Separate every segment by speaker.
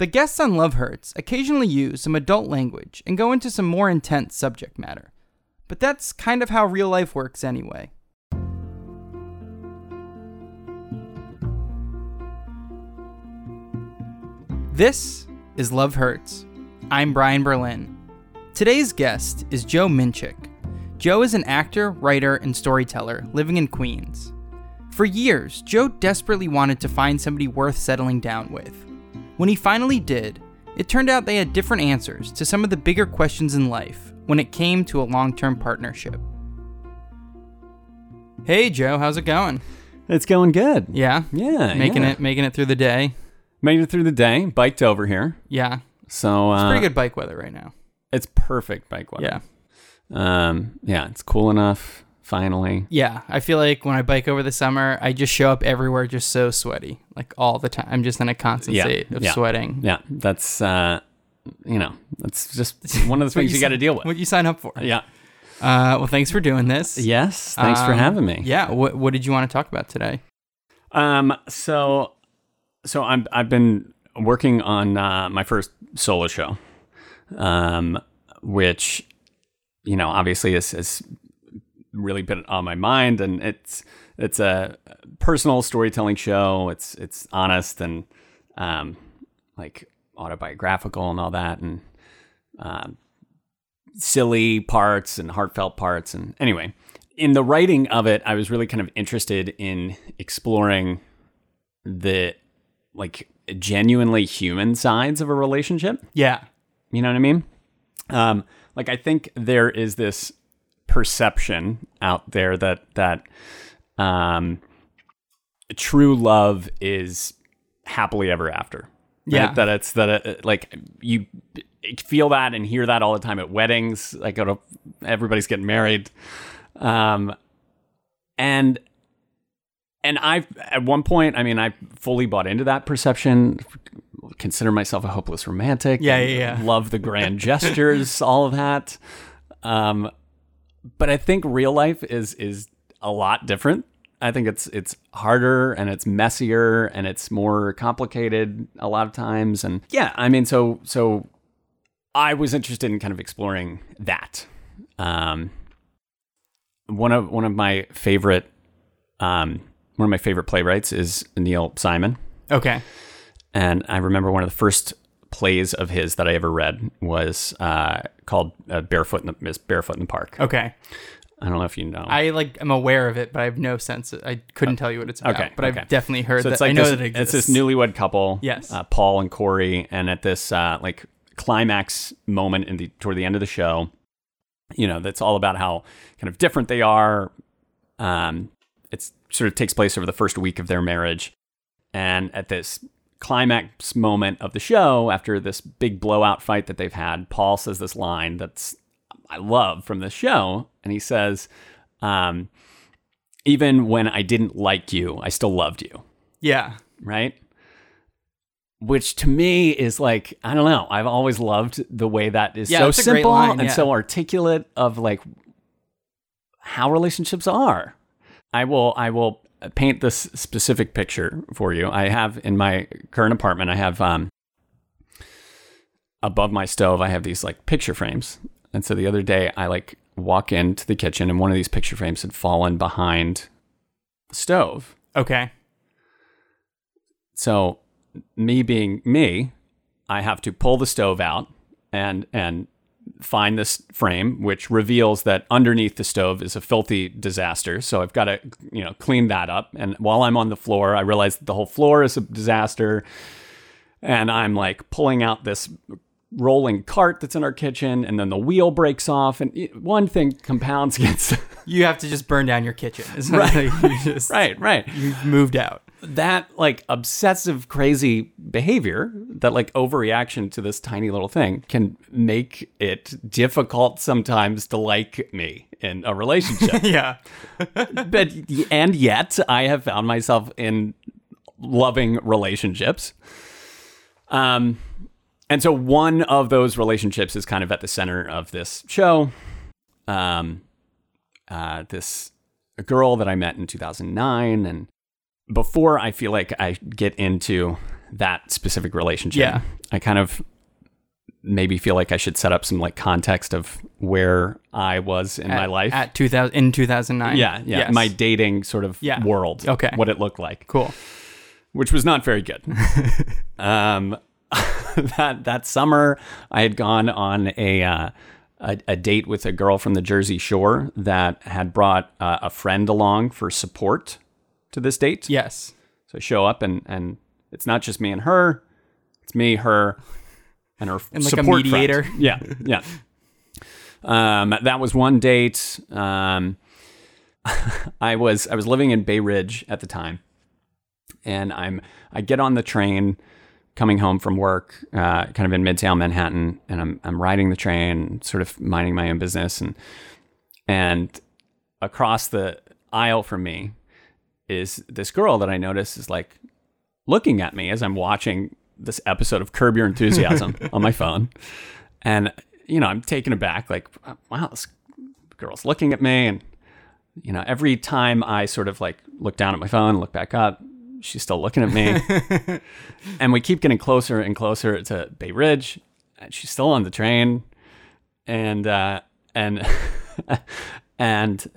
Speaker 1: The guests on Love Hurts occasionally use some adult language and go into some more intense subject matter. But that's kind of how real life works anyway. This is Love Hurts. I'm Brian Berlin. Today's guest is Joe Minchik. Joe is an actor, writer, and storyteller living in Queens. For years, Joe desperately wanted to find somebody worth settling down with. When he finally did, it turned out they had different answers to some of the bigger questions in life when it came to a long term partnership. Hey Joe, how's it going?
Speaker 2: It's going good.
Speaker 1: Yeah,
Speaker 2: Yeah,
Speaker 1: making
Speaker 2: yeah.
Speaker 1: it making it through the day.
Speaker 2: Making it through the day. Biked over here,
Speaker 1: Yeah,
Speaker 2: so
Speaker 1: it's
Speaker 2: uh,
Speaker 1: pretty good bike weather right now.
Speaker 2: It's perfect bike weather.
Speaker 1: Yeah,
Speaker 2: Um. Yeah. It's cool enough. Finally.
Speaker 1: yeah. I feel like when I bike over the summer, I just show up everywhere just so sweaty, like all the time. I'm just in a constant
Speaker 2: Yeah,
Speaker 1: state of
Speaker 2: yeah.
Speaker 1: sweating.
Speaker 2: Yeah. That's uh. You know. That's just one of the things you, got to deal with.
Speaker 1: What you sign up for?
Speaker 2: Yeah.
Speaker 1: Uh, well, thanks for doing this.
Speaker 2: Yes. Thanks for
Speaker 1: Um,
Speaker 2: having me.
Speaker 1: Yeah. What What did you want to talk about today?
Speaker 2: Um. So. So I'm. I've been working on uh, my first solo show. Um. Which, you know, obviously is is really been on my mind and it's it's a personal storytelling show it's it's honest and um like autobiographical and all that and um silly parts and heartfelt parts and anyway in the writing of it i was really kind of interested in exploring the like genuinely human sides of a relationship
Speaker 1: Yeah.
Speaker 2: you know what I mean? Um, like I think there is this perception out there that that um, true love is happily ever after. right?
Speaker 1: Yeah.
Speaker 2: that it's that it, like you feel that and hear that all the time at weddings. Like go to everybody's getting married, um, and and I at one point, I mean, I fully bought into that perception. Consider myself a hopeless romantic.
Speaker 1: Yeah, yeah, yeah.
Speaker 2: Love the grand gestures, all of that. Um, but I think real life is is a lot different. I think it's it's harder and it's messier and it's more complicated a lot of times. And yeah, I mean, so so I was interested in kind of exploring that. Um, one of one of my favorite um, one of my favorite playwrights is Neil Simon.
Speaker 1: Okay.
Speaker 2: And I remember one of the first plays of his that I ever read was uh, called uh, Barefoot in the Barefoot in the Park.
Speaker 1: Okay.
Speaker 2: I don't know if you know.
Speaker 1: I like am aware of it, but I have no sense. I couldn't tell you what it's about.
Speaker 2: okay,
Speaker 1: But
Speaker 2: okay.
Speaker 1: I've definitely heard
Speaker 2: so
Speaker 1: that.
Speaker 2: it's like
Speaker 1: I know
Speaker 2: this,
Speaker 1: that it
Speaker 2: it's this newlywed couple,
Speaker 1: Yes.
Speaker 2: uh, Paul and Corie, and at this uh, like climax moment in the toward the end of the show, you know, that's all about how kind of different they are. Um, it's sort of takes place over the first week of their marriage, and at this climax moment of the show, after this big blowout fight that they've had, Paul says this line that's I love from the show, and he says, um, "Even when I didn't like you, I still loved you."
Speaker 1: Yeah.
Speaker 2: right? Which to me is like, I don't know. I've always loved the way that is
Speaker 1: Yeah,
Speaker 2: so
Speaker 1: it's a great
Speaker 2: simple
Speaker 1: line,
Speaker 2: and
Speaker 1: yeah.
Speaker 2: so articulate of like how relationships are. I will I will paint this specific picture for you. I have in my current apartment, I have um above my stove, I have these like picture frames. And so the other day I like walk into the kitchen and one of these picture frames had fallen behind the stove.
Speaker 1: Okay.
Speaker 2: So me being me, I have to pull the stove out and and find this frame which reveals that underneath the stove is a filthy disaster. So I've got to you know clean that up and while I'm on the floor, I realize that the whole floor is a disaster and I'm like pulling out this rolling cart that's in our kitchen and then the wheel breaks off and it- one thing compounds against
Speaker 1: You have to just burn down your kitchen. It's not like you just
Speaker 2: right right
Speaker 1: you've moved out.
Speaker 2: That like obsessive crazy behavior that like overreaction to this tiny little thing can make it difficult sometimes to like me in a relationship.
Speaker 1: Yeah.
Speaker 2: but and yet i have found myself in loving relationships. Um and so one of those relationships is kind of at the center of this show. Um uh this a girl that i met in 2009 and before I feel like I get into that specific relationship.
Speaker 1: Yeah.
Speaker 2: I kind of maybe feel like I should set up some like context of where I was in my life.
Speaker 1: at 2000 in 2009.
Speaker 2: yeah, yeah,
Speaker 1: Yes.
Speaker 2: my dating sort of
Speaker 1: Yeah.
Speaker 2: world.
Speaker 1: Okay.
Speaker 2: what it looked like,
Speaker 1: cool.
Speaker 2: which was not very good. um, that that summer, I had gone on a. Uh, a, a date with a girl from the Jersey Shore that had brought uh, a friend along for support to this date.
Speaker 1: Yes.
Speaker 2: So I show up and and it's not just me and her, it's me, her, and her
Speaker 1: And like a
Speaker 2: support friend.
Speaker 1: mediator.
Speaker 2: Yeah, yeah. Um, that was one date. Um, I was I was living in Bay Ridge at the time, and I'm I get on the train coming home from work, uh, kind of in Midtown Manhattan, and I'm I'm riding the train, sort of minding my own business, and and across the aisle from me is this girl that I notice is like looking at me as I'm watching this episode of Curb Your Enthusiasm on my phone. And, you know, I'm taken aback, like, wow, this girl's looking at me. And, you know, every time I sort of like look down at my phone, look back up, she's still looking at me. and we keep getting closer and closer to Bay Ridge. And she's still on the train. And, uh, and, and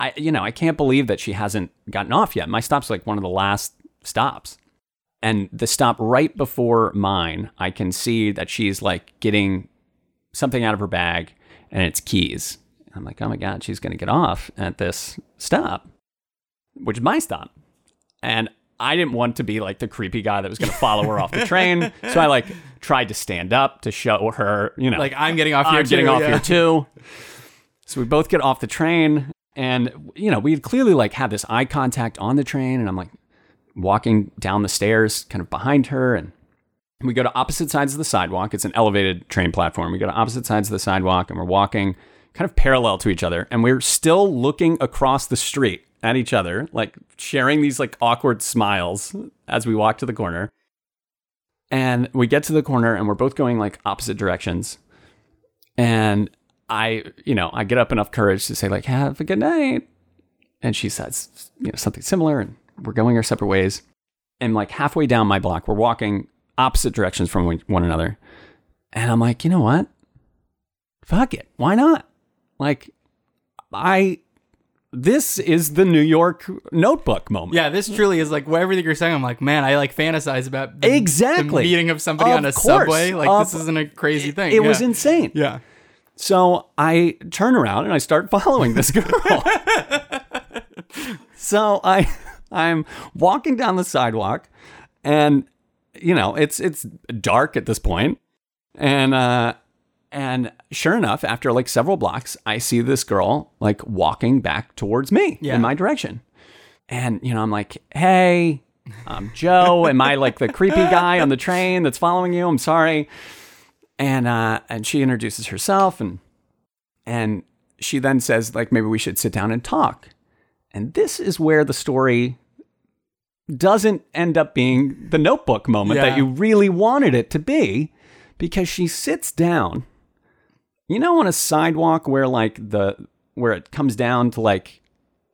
Speaker 2: I, you know, I can't believe that she hasn't gotten off yet. My stop's like one of the last stops. And the stop right before mine, I can see that she's like getting something out of her bag and it's keys. I'm like, oh my God, she's going to get off at this stop, which is my stop. And I didn't want to be like the creepy guy that was going to follow her off the train. So I like tried to stand up to show her, you know,
Speaker 1: Like I'm getting off here
Speaker 2: I'm getting
Speaker 1: too,
Speaker 2: off
Speaker 1: yeah.
Speaker 2: here too. So we both get off the train, and you know we had clearly like had this eye contact on the train, and I'm like walking down the stairs, kind of behind her, and we go to opposite sides of the sidewalk. It's an elevated train platform. We go to opposite sides of the sidewalk, and we're walking kind of parallel to each other, and we're still looking across the street at each other, like sharing these like awkward smiles as we walk to the corner. And we get to the corner, and we're both going like opposite directions. And I, you know, I get up enough courage to say like, "Have a good night," and she says, you know, something similar, and we're going our separate ways. And like halfway down my block, we're walking opposite directions from one- another, and I'm like, you know what? Fuck it, why not? Like, I. This is the New York Notebook moment.
Speaker 1: Yeah, this truly is like everything you're saying. I'm like, man, I like fantasize about the, the
Speaker 2: Exactly.
Speaker 1: meeting of somebody
Speaker 2: Of
Speaker 1: on a
Speaker 2: course.
Speaker 1: subway. Like
Speaker 2: Of-
Speaker 1: this isn't a crazy thing.
Speaker 2: It was
Speaker 1: Yeah.
Speaker 2: insane.
Speaker 1: Yeah.
Speaker 2: So I turn around and I start following this girl. so I I'm walking down the sidewalk and you know, it's it's dark at this point. And uh and sure enough, after like several blocks, I see this girl like walking back towards me
Speaker 1: Yeah.
Speaker 2: in my direction. And you know, I'm like, "Hey, I'm Joe. Am I like the creepy guy on the train that's following you? I'm sorry." And uh and she introduces herself and and she then says like maybe we should sit down and talk. And this is where the story doesn't end up being the notebook moment
Speaker 1: Yeah.
Speaker 2: that you really wanted it to be because she sits down. You know on a sidewalk where like the where it comes down to like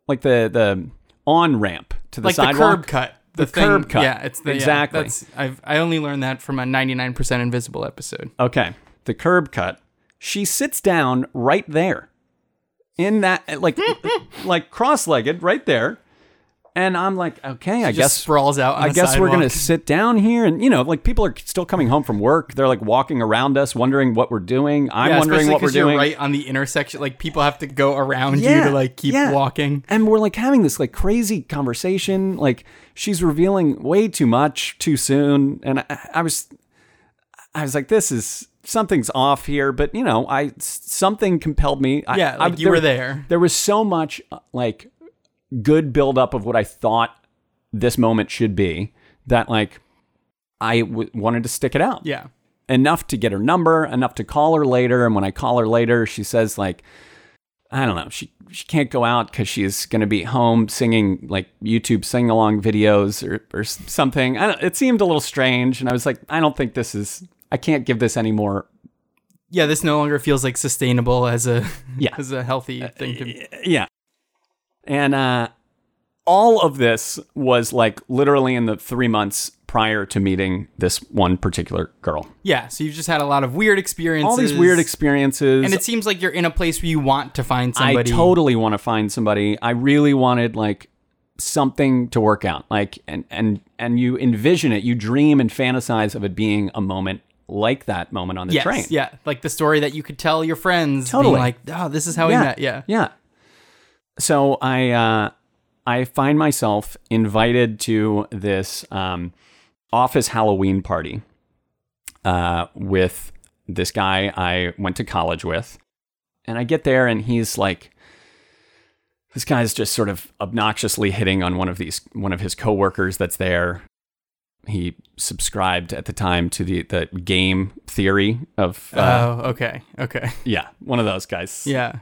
Speaker 2: like the the on ramp to the
Speaker 1: like the
Speaker 2: sidewalk.
Speaker 1: curb cut.
Speaker 2: The
Speaker 1: thing-
Speaker 2: curb cut.
Speaker 1: Yeah, it's the yeah,
Speaker 2: Exactly.
Speaker 1: that's I've I only learned that from a 99% Invisible episode.
Speaker 2: Okay. The curb cut. She sits down right there. In that like like cross-legged right there. And I'm like, okay, I
Speaker 1: Just
Speaker 2: guess
Speaker 1: sprawls out.
Speaker 2: I guess we're gonna sit down here, and you know, like people are still coming home from work. They're like walking around us, wondering what we're doing. I'm
Speaker 1: Yeah,
Speaker 2: wondering what we're
Speaker 1: 'cause you're
Speaker 2: doing.
Speaker 1: right on the intersection. Like people have to go around you to like keep
Speaker 2: yeah.
Speaker 1: walking.
Speaker 2: and we're like having this like crazy conversation. Like she's revealing way too much too soon, and I, I was, I was like, this is something's off here. But you know, I something compelled me. I-
Speaker 1: Yeah,
Speaker 2: I,
Speaker 1: like you were there.
Speaker 2: There was so much uh, like good buildup of what I thought this moment should be that like I w- wanted to stick it out
Speaker 1: Yeah.
Speaker 2: enough to get her number, enough to call her later. And when I call her later, she says like, I don't know, she she can't go out because she's gonna be home singing like YouTube sing along videos or or something. I don't, it seemed a little strange, and I was like, I don't think this is. I can't give this any more.
Speaker 1: Yeah, this no longer feels like sustainable as a
Speaker 2: Yeah.
Speaker 1: as a healthy thing to uh,
Speaker 2: Yeah, and uh, all of this was like literally in the three months prior to meeting this one particular girl.
Speaker 1: Yeah, so you've just had a lot of weird experiences.
Speaker 2: All these weird experiences.
Speaker 1: And it seems like you're in a place where you want to find somebody.
Speaker 2: I totally want to find somebody. I really wanted like something to work out. Like and and and you envision it, you dream and fantasize of it being a moment like that moment on the
Speaker 1: yes,
Speaker 2: train.
Speaker 1: yeah, like the story that you could tell your friends.
Speaker 2: Totally.
Speaker 1: being like, oh, this is how we met. Yeah,
Speaker 2: Yeah. So I uh I find myself invited to this um office Halloween party uh with this guy I went to college with. And I get there and he's like this guy's just sort of obnoxiously hitting on one of these one of his coworkers that's there. He subscribed at the time to the the game theory of uh,
Speaker 1: oh, okay, okay,
Speaker 2: yeah, one of those guys.
Speaker 1: yeah.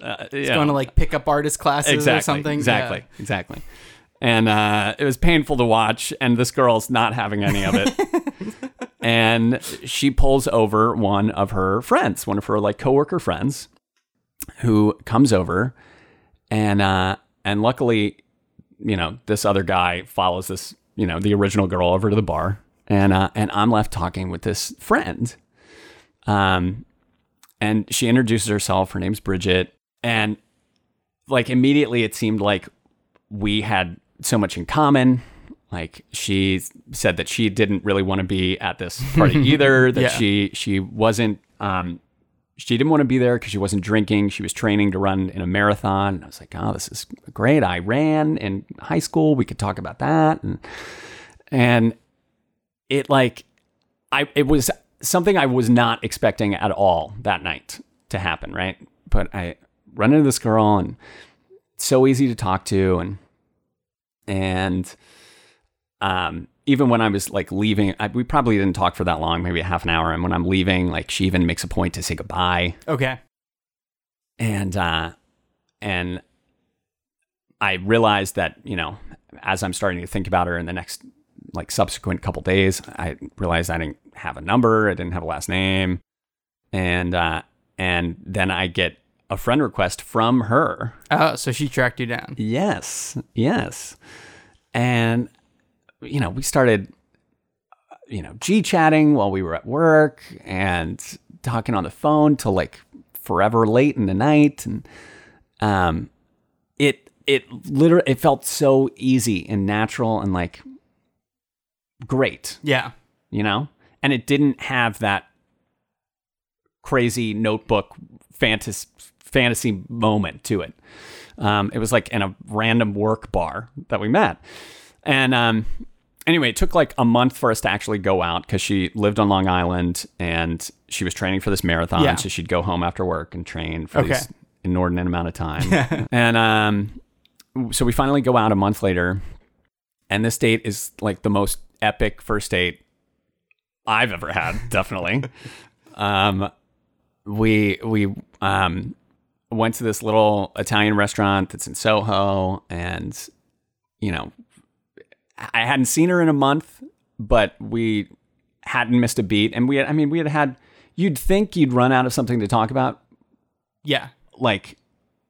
Speaker 2: Uh,
Speaker 1: going to like pick up artist classes
Speaker 2: exactly,
Speaker 1: or something.
Speaker 2: Exactly,
Speaker 1: Yeah.
Speaker 2: exactly. And uh, it was painful to watch, and this girl's not having any of it. and she pulls over one of her friends, one of her like coworker friends, who comes over, and uh, and luckily, you know, this other guy follows this, you know, the original girl over to the bar, and uh, and I'm left talking with this friend, um, and she introduces herself. Her name's Bridget, and like immediately it seemed like we had so much in common. Like she said that she didn't really want to be at this party either. That
Speaker 1: Yeah.
Speaker 2: she she wasn't um she didn't want to be there because she wasn't drinking. She was training to run in a marathon. I was like, oh, this is great. I ran in high school. We could talk about that. And and it like I it was something I was not expecting at all that night to happen, right? But I run into this girl and so easy to talk to and and um even when I was like leaving, I, we probably didn't talk for that long, maybe a half an hour. And when I'm leaving, like she even makes a point to say goodbye
Speaker 1: Okay.
Speaker 2: and uh and i realized that you know as i'm starting to think about her in the next like subsequent couple days i realized i didn't have a number i didn't have a last name and uh and then i get a friend request from her.
Speaker 1: Oh, so she tracked you down.
Speaker 2: yes yes. And you know we started you know g chatting while we were at work and talking on the phone till like forever late in the night. And um it it literally it felt so easy and natural and like great.
Speaker 1: Yeah.
Speaker 2: you know? And it didn't have that crazy notebook fantasy fantasy moment to it um, it was like in a random work bar that we met and um, anyway it took like a month for us to actually go out because she lived on long island and she was training for this marathon
Speaker 1: Yeah.
Speaker 2: so she'd go home after work and train for
Speaker 1: Okay.
Speaker 2: this inordinate amount of time and um, so we finally go out a month later and this date is like the most epic first date I've ever had, definitely. um, we we um went to this little Italian restaurant that's in Soho, and you know, I hadn't seen her in a month, but we hadn't missed a beat, and we had, I mean, we had had. You'd think you'd run out of something to talk about,
Speaker 1: Yeah.
Speaker 2: like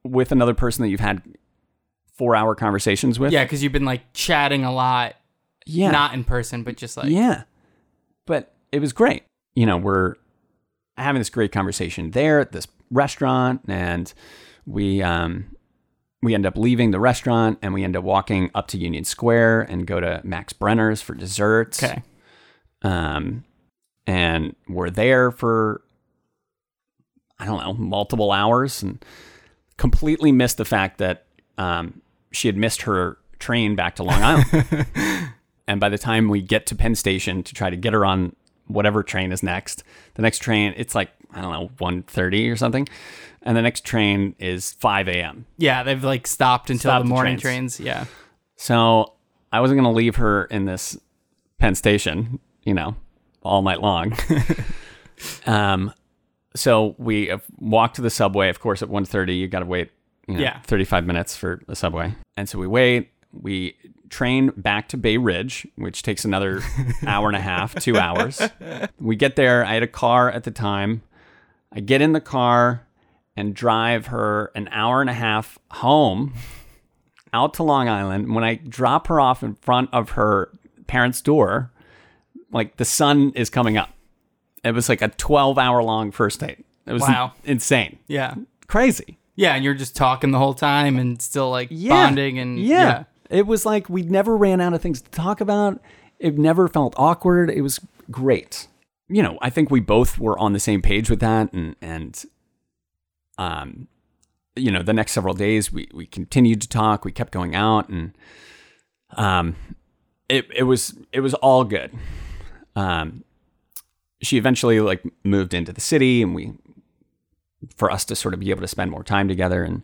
Speaker 2: with another person that you've had four hour conversations with.
Speaker 1: Yeah, because you've been like chatting a lot,
Speaker 2: yeah,
Speaker 1: not in person, but just like
Speaker 2: yeah. But it was great. You know, we're having this great conversation there at this restaurant and we um we end up leaving the restaurant and we end up walking up to Union Square and go to Max Brenner's for desserts.
Speaker 1: Okay.
Speaker 2: Um and we're there for I don't know, multiple hours and completely missed the fact that um she had missed her train back to Long Island. And by the time we get to Penn Station to try to get her on whatever train is next, the next train, it's like, I don't know, 1.30 or something. And the next train is 5 a.m.
Speaker 1: Yeah, they've like stopped until
Speaker 2: Stopped
Speaker 1: the
Speaker 2: the
Speaker 1: morning
Speaker 2: trains.
Speaker 1: Yeah.
Speaker 2: So I wasn't going to leave her in this Penn Station, you know, all night long. um, so we uh, walked to the subway. Of course, at 1.30, you got to wait, you know,
Speaker 1: Yeah.
Speaker 2: 35 minutes for the subway. And so we wait. We train back to Bay Ridge, which takes another hour and a half, two hours. We get there. I had a car at the time. I get in the car and drive her an hour and a half home out to Long Island. When I drop her off in front of her parents' door, like the sun is coming up. It was like a 12 hour long first date. It was
Speaker 1: Wow.
Speaker 2: insane.
Speaker 1: Yeah.
Speaker 2: Crazy.
Speaker 1: Yeah, and you're just talking the whole time and still like bonding and
Speaker 2: yeah. It was like we never ran out of things to talk about. It never felt awkward. It was great. You know, I think we both were on the same page with that and and um you know, the next several days we we continued to talk, we kept going out and um it it was it was all good. Um she eventually like moved into the city and we for us to sort of be able to spend more time together and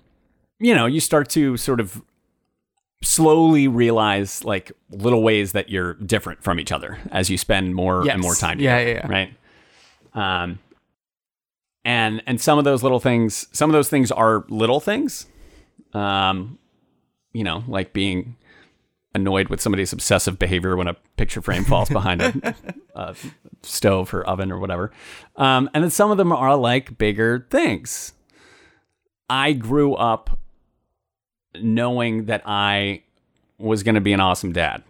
Speaker 2: you know, you start to sort of slowly realize like little ways that you're different from each other as you spend more
Speaker 1: Yes.
Speaker 2: and more time
Speaker 1: Yeah,
Speaker 2: together,
Speaker 1: yeah, yeah.
Speaker 2: right? Um and and some of those little things, some of those things are little things. Um you know, like being annoyed with somebody's obsessive behavior when a picture frame falls behind a, a stove or oven or whatever. Um, and then some of them are like bigger things. I grew up knowing that I was going to be an awesome dad,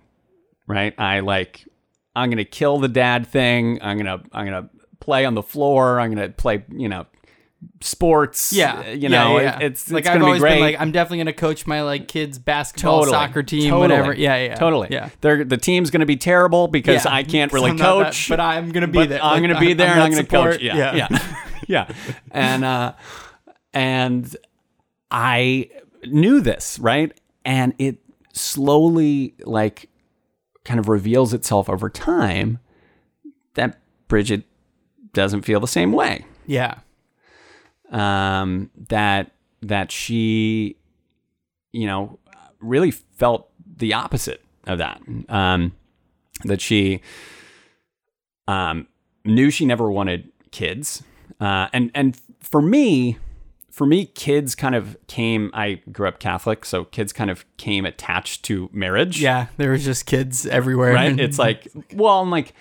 Speaker 2: right? I like, I'm going to kill the dad thing. I'm going to, I'm going to play on the floor. I'm going to play, you know, sports.
Speaker 1: Yeah,
Speaker 2: uh, you know,
Speaker 1: yeah.
Speaker 2: it- it's,
Speaker 1: like
Speaker 2: it's
Speaker 1: I've
Speaker 2: gonna be
Speaker 1: always
Speaker 2: great.
Speaker 1: been like I'm definitely gonna coach my like kids basketball, soccer team, whatever. Yeah, yeah,
Speaker 2: Totally.
Speaker 1: Yeah,
Speaker 2: They're, the team's going to be terrible because
Speaker 1: Yeah.
Speaker 2: I can't really
Speaker 1: I'm that-
Speaker 2: coach.
Speaker 1: but I'm gonna be there.
Speaker 2: I'm
Speaker 1: Like,
Speaker 2: going to be there and I'm going to
Speaker 1: support.
Speaker 2: coach. Yeah. Yeah. Yeah. And, uh, and I knew this, right? And it slowly, like, kind of reveals itself over time that Bridget doesn't feel the same way
Speaker 1: yeah,
Speaker 2: um, that that she, you know, really felt the opposite of that. Um, that she um, knew she never wanted kids, uh, and and for me, for me, kids kind of came. I grew up Catholic, so kids kind of came attached to marriage.
Speaker 1: yeah. There was just kids everywhere.
Speaker 2: Right? It's like, well, I'm like,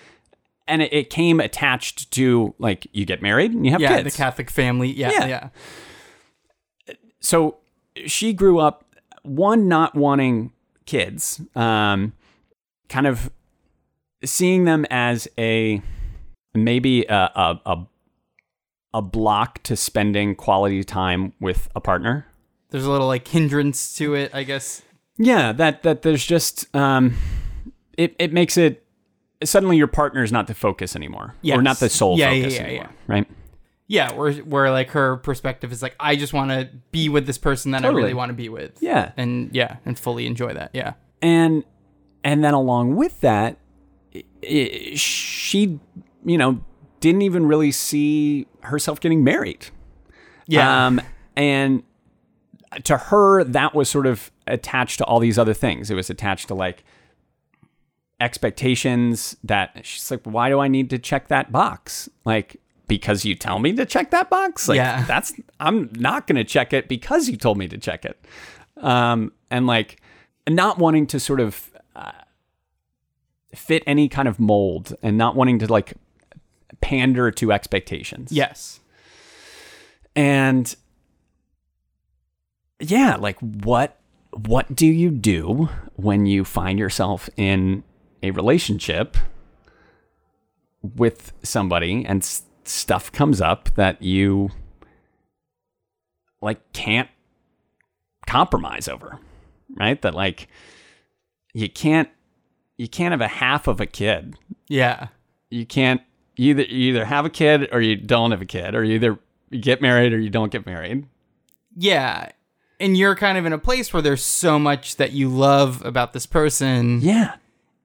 Speaker 2: and it, it came attached to like you get married and you have
Speaker 1: yeah,
Speaker 2: kids.
Speaker 1: the Catholic family. Yeah,
Speaker 2: Yeah.
Speaker 1: yeah,
Speaker 2: so she grew up one not wanting kids um kind of seeing them as a maybe a a a, a block to spending quality time with a partner
Speaker 1: There's a little like hindrance to it, I guess.
Speaker 2: yeah that that there's just um it it makes it suddenly your partner is not the focus anymore
Speaker 1: Yes.
Speaker 2: or not the sole
Speaker 1: Yeah,
Speaker 2: focus
Speaker 1: yeah,
Speaker 2: anymore
Speaker 1: yeah.
Speaker 2: right
Speaker 1: Yeah, where where like her perspective is like I just want to be with this person that I really want to be with.
Speaker 2: yeah
Speaker 1: and yeah, and fully enjoy that. Yeah,
Speaker 2: and and then along with that i i she you know didn't even really see herself getting married.
Speaker 1: Yeah,
Speaker 2: um and to her that was sort of attached to all these other things. It was attached to like expectations that she's like why do i need to check that box? Like because you tell me to check that box? Like
Speaker 1: Yeah.
Speaker 2: that's i'm not going to check it because you told me to check it. Um and like not wanting to sort of uh, fit any kind of mold and not wanting to like pander to expectations.
Speaker 1: Yes,
Speaker 2: and yeah like what what do you do when you find yourself in a relationship with somebody and s- stuff comes up that you like can't compromise over right? That like you can't you can't have a half of a kid.
Speaker 1: Yeah,
Speaker 2: you can't you either you either have a kid or you don't have a kid or you either you get married or you don't get married
Speaker 1: yeah. And you're kind of in a place where there's so much that you love about this person,
Speaker 2: yeah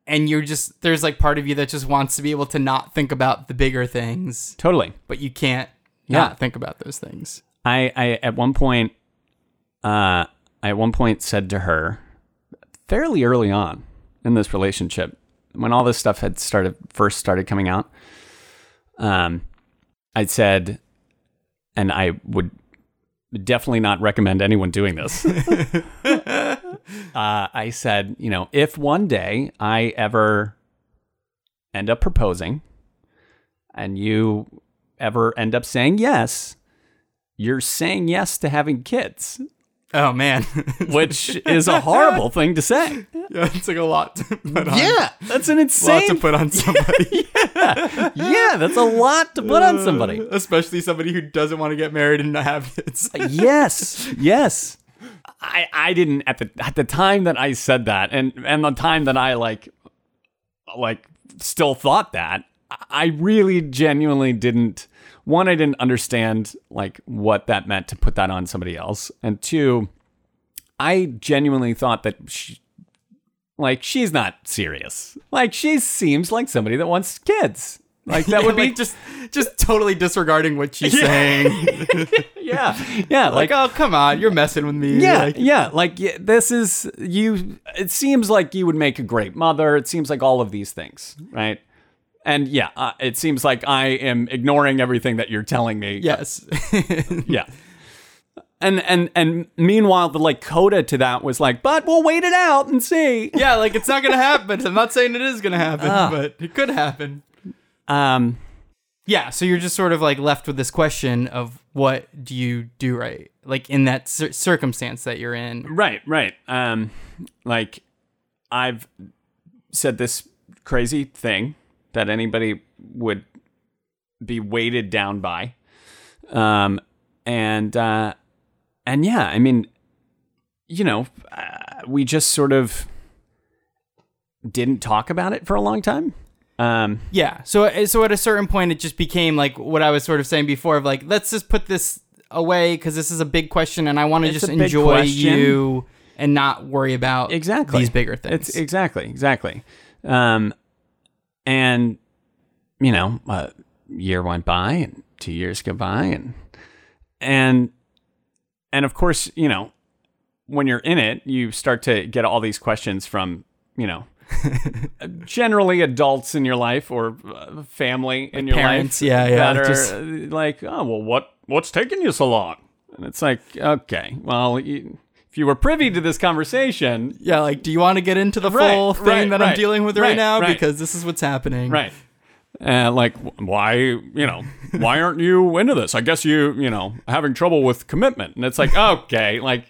Speaker 1: and you're just there's like part of you that just wants to be able to not think about the bigger things,
Speaker 2: totally
Speaker 1: but you can't
Speaker 2: Yeah.
Speaker 1: not think about those things.
Speaker 2: I, I at one point uh I at one point said to her fairly early on in this relationship when all this stuff had started first started coming out um I said and I would definitely not recommend anyone doing this uh, I said, you know, if one day I ever end up proposing and you ever end up saying yes, you're saying yes to having kids.
Speaker 1: Oh man.
Speaker 2: which is a horrible thing to say.
Speaker 1: yeah, it's like a lot to put on.
Speaker 2: Yeah, that's an
Speaker 1: A lot to put on somebody.
Speaker 2: yeah, that's a lot to put on somebody.
Speaker 1: Uh, especially somebody who doesn't want to get married and not have kids.
Speaker 2: Uh, yes, yes. I I didn't at the at the time that I said that, and and the time that I like like still thought that I really genuinely didn't. One, I didn't understand like what that meant to put that on somebody else, and two, I genuinely thought that she, like she's not serious. Like she seems like somebody that wants kids. Like that
Speaker 1: Yeah,
Speaker 2: would be
Speaker 1: like, just just totally disregarding what she's saying.
Speaker 2: yeah, yeah.
Speaker 1: like, oh come on, you're messing with me.
Speaker 2: Yeah,
Speaker 1: Like,
Speaker 2: yeah. Like yeah, this is you. It seems like you would make a great mother. It seems like all of these things, right? And yeah, uh, it seems like I am ignoring everything that you're telling me.
Speaker 1: yes.
Speaker 2: yeah. And and and meanwhile, the like coda to that was like, but we'll wait it out and see.
Speaker 1: yeah, like it's not gonna happen. I'm not saying it is gonna happen, but it could happen.
Speaker 2: Um.
Speaker 1: Yeah, so you're just sort of like left with this question of what do you do right, like in that cir- circumstance that you're in.
Speaker 2: Right. Right. Um. Like, I've said this crazy thing that anybody would be weighted down by. Um, and, uh, and yeah, I mean, you know, uh, we just sort of didn't talk about it for a long time. Um,
Speaker 1: Yeah, so so at a certain point, it just became like what I was sort of saying before of like let's just put this away because this is a big question and I want to just enjoy you and not worry about
Speaker 2: exactly
Speaker 1: these bigger things.
Speaker 2: It's exactly, exactly. Um, and you know, a year went by, and two years go by, and and and of course, you know, when you're in it, you start to get all these questions from you know. generally adults in your life or uh, family in your
Speaker 1: parents,
Speaker 2: life
Speaker 1: yeah, yeah,
Speaker 2: that are
Speaker 1: just-
Speaker 2: uh, like oh well what what's taking you so long and it's like okay well you, if you were privy to this conversation
Speaker 1: yeah, like do you want to get into the
Speaker 2: Right,
Speaker 1: full thing
Speaker 2: right,
Speaker 1: that I'm dealing with right,
Speaker 2: right,
Speaker 1: now
Speaker 2: right.
Speaker 1: because this is what's happening.
Speaker 2: Right. Uh, like, why, you know, why aren't you into this? I guess you, you know, having trouble with commitment. And it's like, okay, like,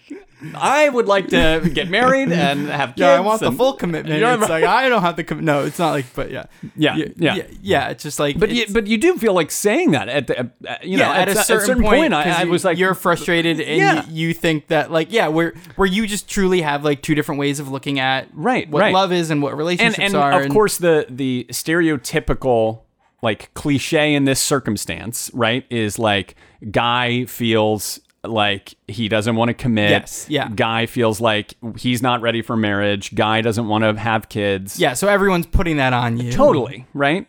Speaker 2: I would like to get married and have kids.
Speaker 1: Yeah, I want the full commitment.
Speaker 2: Yeah,
Speaker 1: it's
Speaker 2: right.
Speaker 1: like I don't have the com- no. It's not like, but yeah,
Speaker 2: Yeah, yeah.
Speaker 1: yeah, yeah. It's just like,
Speaker 2: But you, but you do feel like saying that at the, uh, you know,
Speaker 1: yeah, at, a,
Speaker 2: s-
Speaker 1: certain point,
Speaker 2: I,
Speaker 1: 'cause
Speaker 2: I
Speaker 1: you-
Speaker 2: was like,
Speaker 1: you're frustrated and
Speaker 2: Yeah.
Speaker 1: you, you think that like, yeah, where where you just truly have like two different ways of looking at
Speaker 2: Right,
Speaker 1: what
Speaker 2: right.
Speaker 1: love is and what
Speaker 2: and
Speaker 1: relationships
Speaker 2: and
Speaker 1: are.
Speaker 2: of course the the stereotypical like cliche in this circumstance, right, is like guy feels like he doesn't want to commit.
Speaker 1: Yes, yeah.
Speaker 2: Guy feels like he's not ready for marriage. Guy doesn't want to have kids.
Speaker 1: yeah, so everyone's putting that on you,
Speaker 2: Totally, right?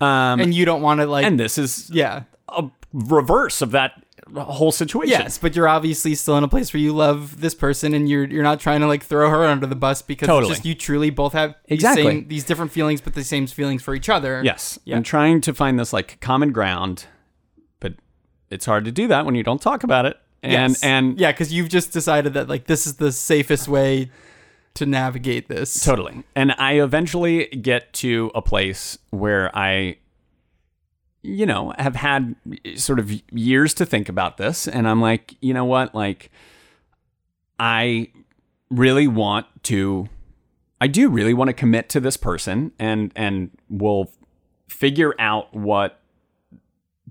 Speaker 2: Um
Speaker 1: and you don't want to like,
Speaker 2: and this is
Speaker 1: yeah,
Speaker 2: a reverse of that whole situation.
Speaker 1: yes, but you're obviously still in a place where you love this person and you're you're not trying to like throw her under the bus because
Speaker 2: Totally.
Speaker 1: it's just you truly both have these
Speaker 2: Exactly.
Speaker 1: same, these different feelings, but the same feelings for each other.
Speaker 2: Yes.
Speaker 1: Yeah.
Speaker 2: I'm trying to find this like common ground, but it's hard to do that when you don't talk about it. And
Speaker 1: Yes.
Speaker 2: and
Speaker 1: yeah, because you've just decided that like this is the safest way to navigate this.
Speaker 2: Totally. And I eventually get to a place where I, you know, have had sort of years to think about this. And I'm like, you know what? Like, I really want to, I do really want to commit to this person and, and we'll figure out what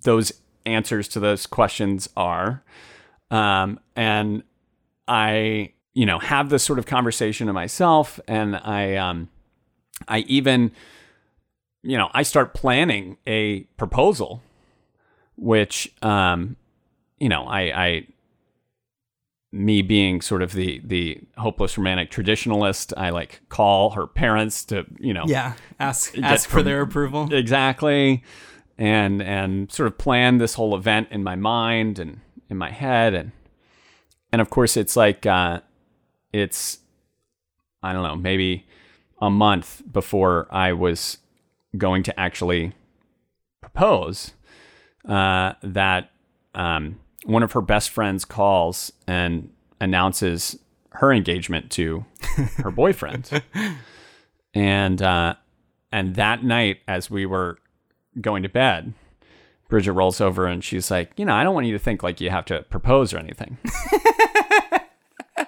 Speaker 2: those answers to those questions are. Um, and I, you know, have this sort of conversation to myself, and I, um, I even, you know, I start planning a proposal, which, um, you know, I, I, me being sort of the the hopeless romantic traditionalist, I like call her parents to, you know,
Speaker 1: Yeah, ask ask for
Speaker 2: from-
Speaker 1: their approval.
Speaker 2: exactly and and sort of plan this whole event in my mind and in my head and and of course it's like uh it's i don't know maybe a month before i was going to actually propose uh that um one of her best friends calls and announces her engagement to her boyfriend. And uh and that night, as we were going to bed, Bridget rolls over and she's like, You know, I don't want you to think like you have to propose or anything.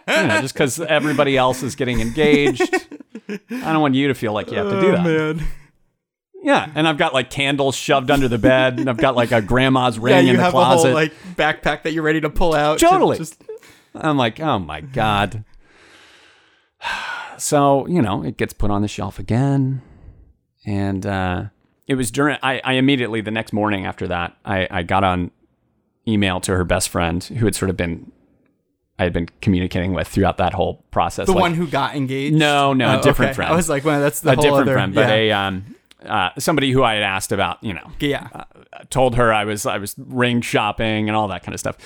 Speaker 2: you know, just because everybody else is getting engaged. I don't want you to feel like you have to do that.
Speaker 1: Oh, man.
Speaker 2: Yeah, and I've got like candles shoved under the bed, and I've got like a grandma's ring
Speaker 1: Yeah,
Speaker 2: in
Speaker 1: you
Speaker 2: the
Speaker 1: have
Speaker 2: closet.
Speaker 1: a whole like backpack that you're ready to pull out. to
Speaker 2: Totally.
Speaker 1: just-
Speaker 2: I'm like, oh my god. So you know, it gets put on the shelf again, and uh, it was during. I, I immediately the next morning after that, I, I got on email to her best friend who had sort of been I had been communicating with throughout that whole process.
Speaker 1: the
Speaker 2: like-
Speaker 1: one who got engaged.
Speaker 2: No, no, a
Speaker 1: Oh,
Speaker 2: different
Speaker 1: okay.
Speaker 2: friend.
Speaker 1: I was like, well, that's the
Speaker 2: a different
Speaker 1: other,
Speaker 2: friend, but
Speaker 1: yeah.
Speaker 2: a um, uh, somebody who I had asked about, you know,
Speaker 1: yeah.
Speaker 2: told her I was I was ring shopping and all that kind of stuff,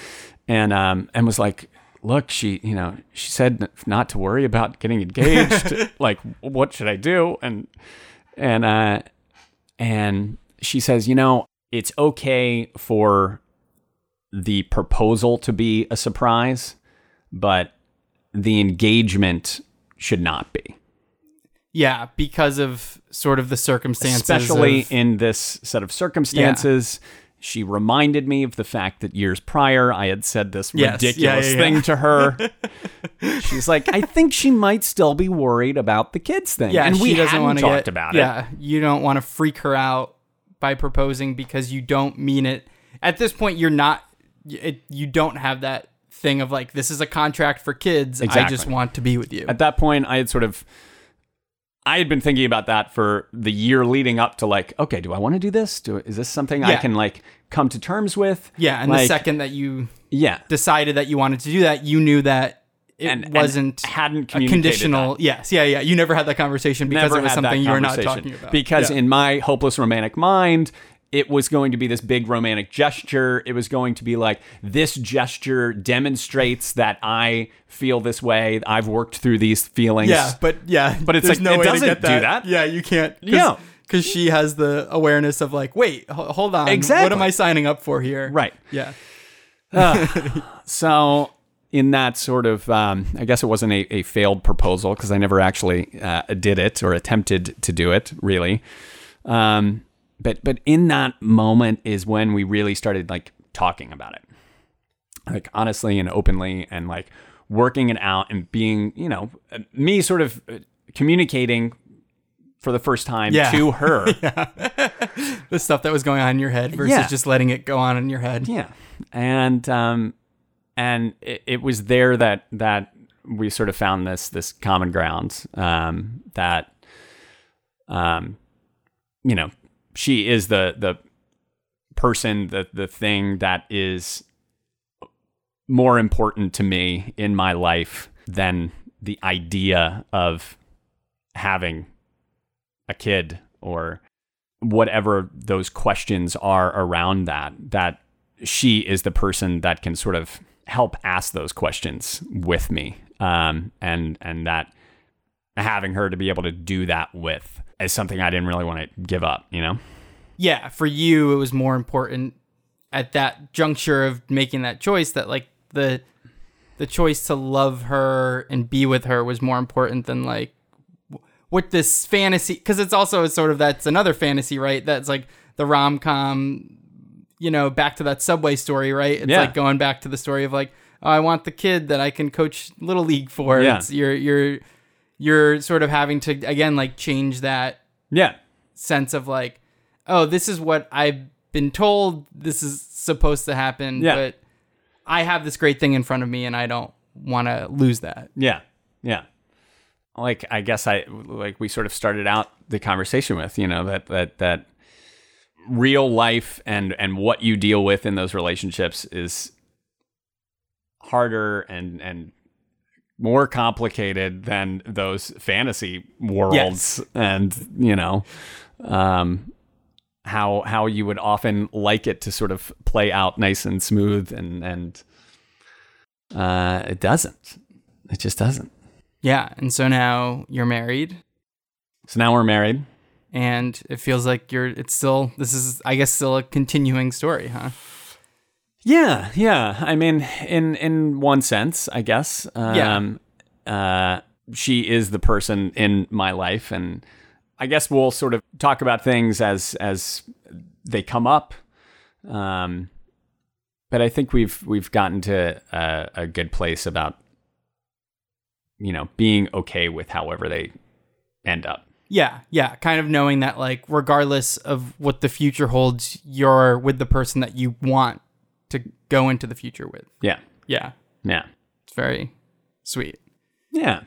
Speaker 2: and um and was like, look, she you know she said not to worry about getting engaged. like, what should I do? And and uh and she says, you know, it's okay for the proposal to be a surprise, but the engagement should not be.
Speaker 1: Yeah, because of sort of the circumstances.
Speaker 2: especially
Speaker 1: of-
Speaker 2: in this set of circumstances. She reminded me of the fact that years prior I had said this
Speaker 1: Yes.
Speaker 2: ridiculous
Speaker 1: Yeah, yeah,
Speaker 2: thing to her. She's like, I think she might still be worried about the kids thing.
Speaker 1: yeah,
Speaker 2: and we
Speaker 1: she doesn't want to
Speaker 2: talked
Speaker 1: get,
Speaker 2: about it.
Speaker 1: Yeah, you don't want to freak her out by proposing because you don't mean it. At this point, you're not. It, you don't have that thing of like this is a contract for kids. I just want to be with you.
Speaker 2: At that point, I had sort of. I had been thinking about that for the year leading up to like, okay, do I want to do this? Do is this something I can like come to terms with?
Speaker 1: yeah, and the second that you
Speaker 2: yeah,
Speaker 1: decided that you wanted to do that, you knew that it
Speaker 2: and and
Speaker 1: wasn't
Speaker 2: hadn't
Speaker 1: a conditional.
Speaker 2: that.
Speaker 1: Yes, yeah, yeah. You never had that conversation because
Speaker 2: never
Speaker 1: it was something you were not talking about.
Speaker 2: Because
Speaker 1: Yeah.
Speaker 2: in my hopeless romantic mind, it was going to be this big romantic gesture. It was going to be like this gesture demonstrates that I feel this way. I've worked through these feelings.
Speaker 1: Yeah, but yeah,
Speaker 2: But it's like,
Speaker 1: no
Speaker 2: it doesn't
Speaker 1: get
Speaker 2: do
Speaker 1: that.
Speaker 2: that.
Speaker 1: Yeah, you can't. Cause,
Speaker 2: Yeah.
Speaker 1: because she has the awareness of like, wait, hold on,
Speaker 2: exactly.
Speaker 1: What am I signing up for here?
Speaker 2: Right.
Speaker 1: Yeah.
Speaker 2: So in that sort of, um, I guess it wasn't a, a failed proposal because I never actually uh, did it or attempted to do it really. Um, but but in that moment is when we really started like talking about it, like honestly and openly, and like working it out and being, you know, me sort of uh, communicating for the first time
Speaker 1: Yeah.
Speaker 2: to her.
Speaker 1: The stuff that was going on in your head versus
Speaker 2: Yeah.
Speaker 1: just letting it go on in your head.
Speaker 2: Yeah, and um, and it, it was there that that we sort of found this this common ground um, that um, you know she is the the person the the thing that is more important to me in my life than the idea of having a kid or whatever those questions are around that that she is the person that can sort of help ask those questions with me um, and and that having her to be able to do that with is something I didn't really want to give up you know
Speaker 1: Yeah, for you, it was more important at that juncture of making that choice that like the the choice to love her and be with her was more important than like what this fantasy because it's also a sort of that's another fantasy right that's like the rom-com you know back to that subway story right it's
Speaker 2: Yeah.
Speaker 1: like going back to the story of like oh, i want the kid that i can coach little league for
Speaker 2: Yeah.
Speaker 1: it's, you're you're you're sort of having to again like change that
Speaker 2: yeah
Speaker 1: sense of like, oh, this is what I've been told this is supposed to happen,
Speaker 2: Yeah.
Speaker 1: but I have this great thing in front of me and I don't want to lose that.
Speaker 2: Yeah. Yeah. Like I guess I like we sort of started out the conversation with, you know, that that that real life and and what you deal with in those relationships is harder and and more complicated than those fantasy worlds
Speaker 1: Yes.
Speaker 2: and you know um how how you would often like it to sort of play out nice and smooth and and uh it doesn't it just doesn't
Speaker 1: Yeah. And so now you're married
Speaker 2: so now we're married
Speaker 1: and it feels like you're, it's still, this is, I guess, still a continuing story, huh?
Speaker 2: Yeah, yeah. I mean, in in one sense, I guess.
Speaker 1: Yeah.
Speaker 2: Um, uh, she is the person in my life, and I guess we'll sort of talk about things as as they come up. Um, but I think we've we've gotten to a, a good place about you know, being okay with however they end up.
Speaker 1: Yeah, yeah, kind of knowing that like regardless of what the future holds, you're with the person that you want to go into the future with.
Speaker 2: Yeah.
Speaker 1: Yeah,
Speaker 2: Yeah.
Speaker 1: it's very sweet.
Speaker 2: Yeah.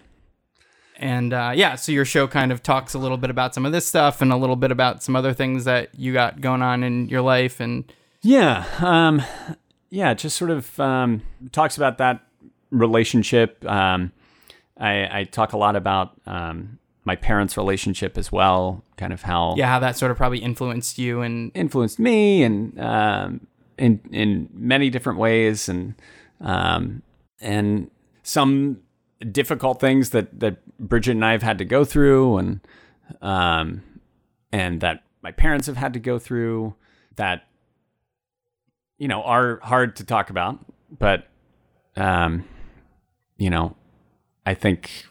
Speaker 1: And uh, yeah, so your show kind of talks a little bit about some of this stuff and a little bit about some other things that you got going on in your life. And
Speaker 2: Yeah. Um, yeah. Just sort of um, talks about that relationship. Um, I, I talk a lot about um, my parents' relationship as well, kind of how
Speaker 1: yeah, how that sort of probably influenced you. And
Speaker 2: influenced me and um, in in many different ways, and um, and some difficult things that that Bridget and I have had to go through, and um, and that my parents have had to go through that you know are hard to talk about, but um, you know, I think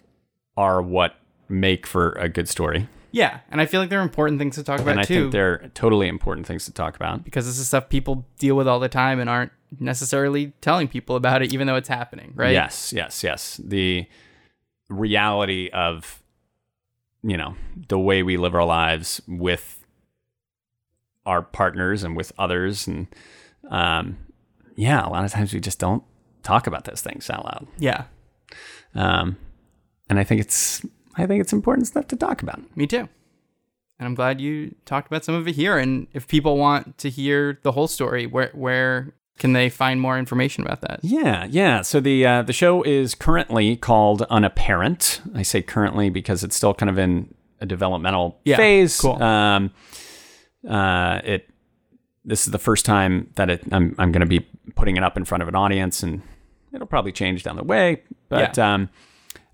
Speaker 2: are what make for a good story.
Speaker 1: Yeah, and I feel like they're important things to talk about
Speaker 2: and I
Speaker 1: too.
Speaker 2: think they're totally important things to talk about.
Speaker 1: because this is stuff people deal with all the time and aren't necessarily telling people about it, even though it's happening, right?
Speaker 2: Yes, yes, yes. The reality of you know the way we live our lives with our partners and with others, and um, yeah, a lot of times we just don't talk about those things out loud.
Speaker 1: Yeah,
Speaker 2: Um, and I think it's I think it's important stuff to talk about.
Speaker 1: me too. And I'm glad you talked about some of it here. And if people want to hear the whole story, where where can they find more information about that?
Speaker 2: Yeah, yeah. So the uh, the show is currently called Unapparent. I say currently because it's still kind of in a developmental
Speaker 1: Yeah,
Speaker 2: phase.
Speaker 1: cool.
Speaker 2: Um, uh, it this is the first time that it, I'm I'm going to be putting it up in front of an audience, and it'll probably change down the way. But um,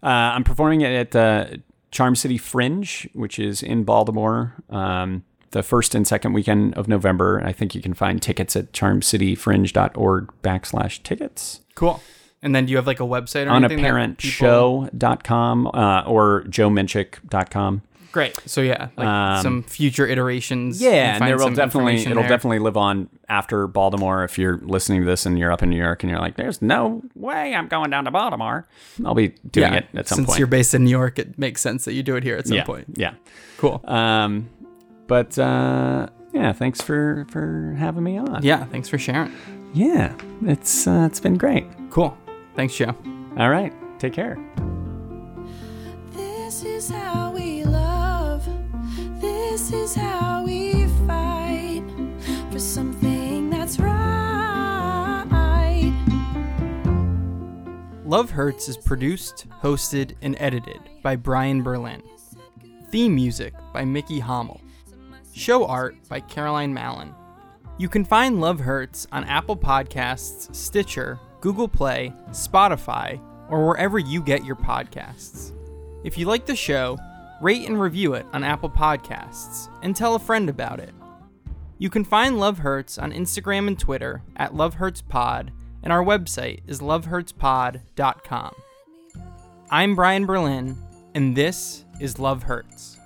Speaker 2: uh, I'm performing it at the Charm City Fringe, which is in Baltimore. Um, the first and second weekend of November. I think you can find tickets at charmcityfringe.org backslash tickets.
Speaker 1: Cool. And then do you have like a website or anything? that people-
Speaker 2: Unapparentshow.com uh, or joeminchick.com.
Speaker 1: Great. So yeah, like
Speaker 2: Um,
Speaker 1: some future iterations. you
Speaker 2: Yeah, and
Speaker 1: find
Speaker 2: there will definitely it'll
Speaker 1: there.
Speaker 2: definitely live on after Baltimore. If you're listening to this and you're up in New York and you're like, "There's no way I'm going down to Baltimore," I'll be doing
Speaker 1: yeah.
Speaker 2: it at some
Speaker 1: Since
Speaker 2: point.
Speaker 1: you're based in New York, it makes sense that you do it here at some
Speaker 2: yeah,
Speaker 1: point.
Speaker 2: yeah.
Speaker 1: Cool.
Speaker 2: Um, but uh, yeah, thanks for for having me on.
Speaker 1: yeah. Thanks for sharing.
Speaker 2: yeah, it's uh, it's been great.
Speaker 1: Cool. Thanks, Joe.
Speaker 2: All right, take care.
Speaker 3: This is how we love. This is how we fight for something that's right.
Speaker 1: Love Hurts is produced, hosted, and edited by Brian Berlin. Theme music by Mickey Hommel. Show art by Caroline Mallon. You can find Love Hurts on Apple Podcasts, Stitcher, Google Play, Spotify, or wherever you get your podcasts. If you like the show, rate and review it on Apple Podcasts and tell a friend about it. You can find Love Hurts on Instagram and Twitter at Love Hurts Pod, and our website is lovehurtspod.com. I'm Brian Berlin, and this is Love Hurts.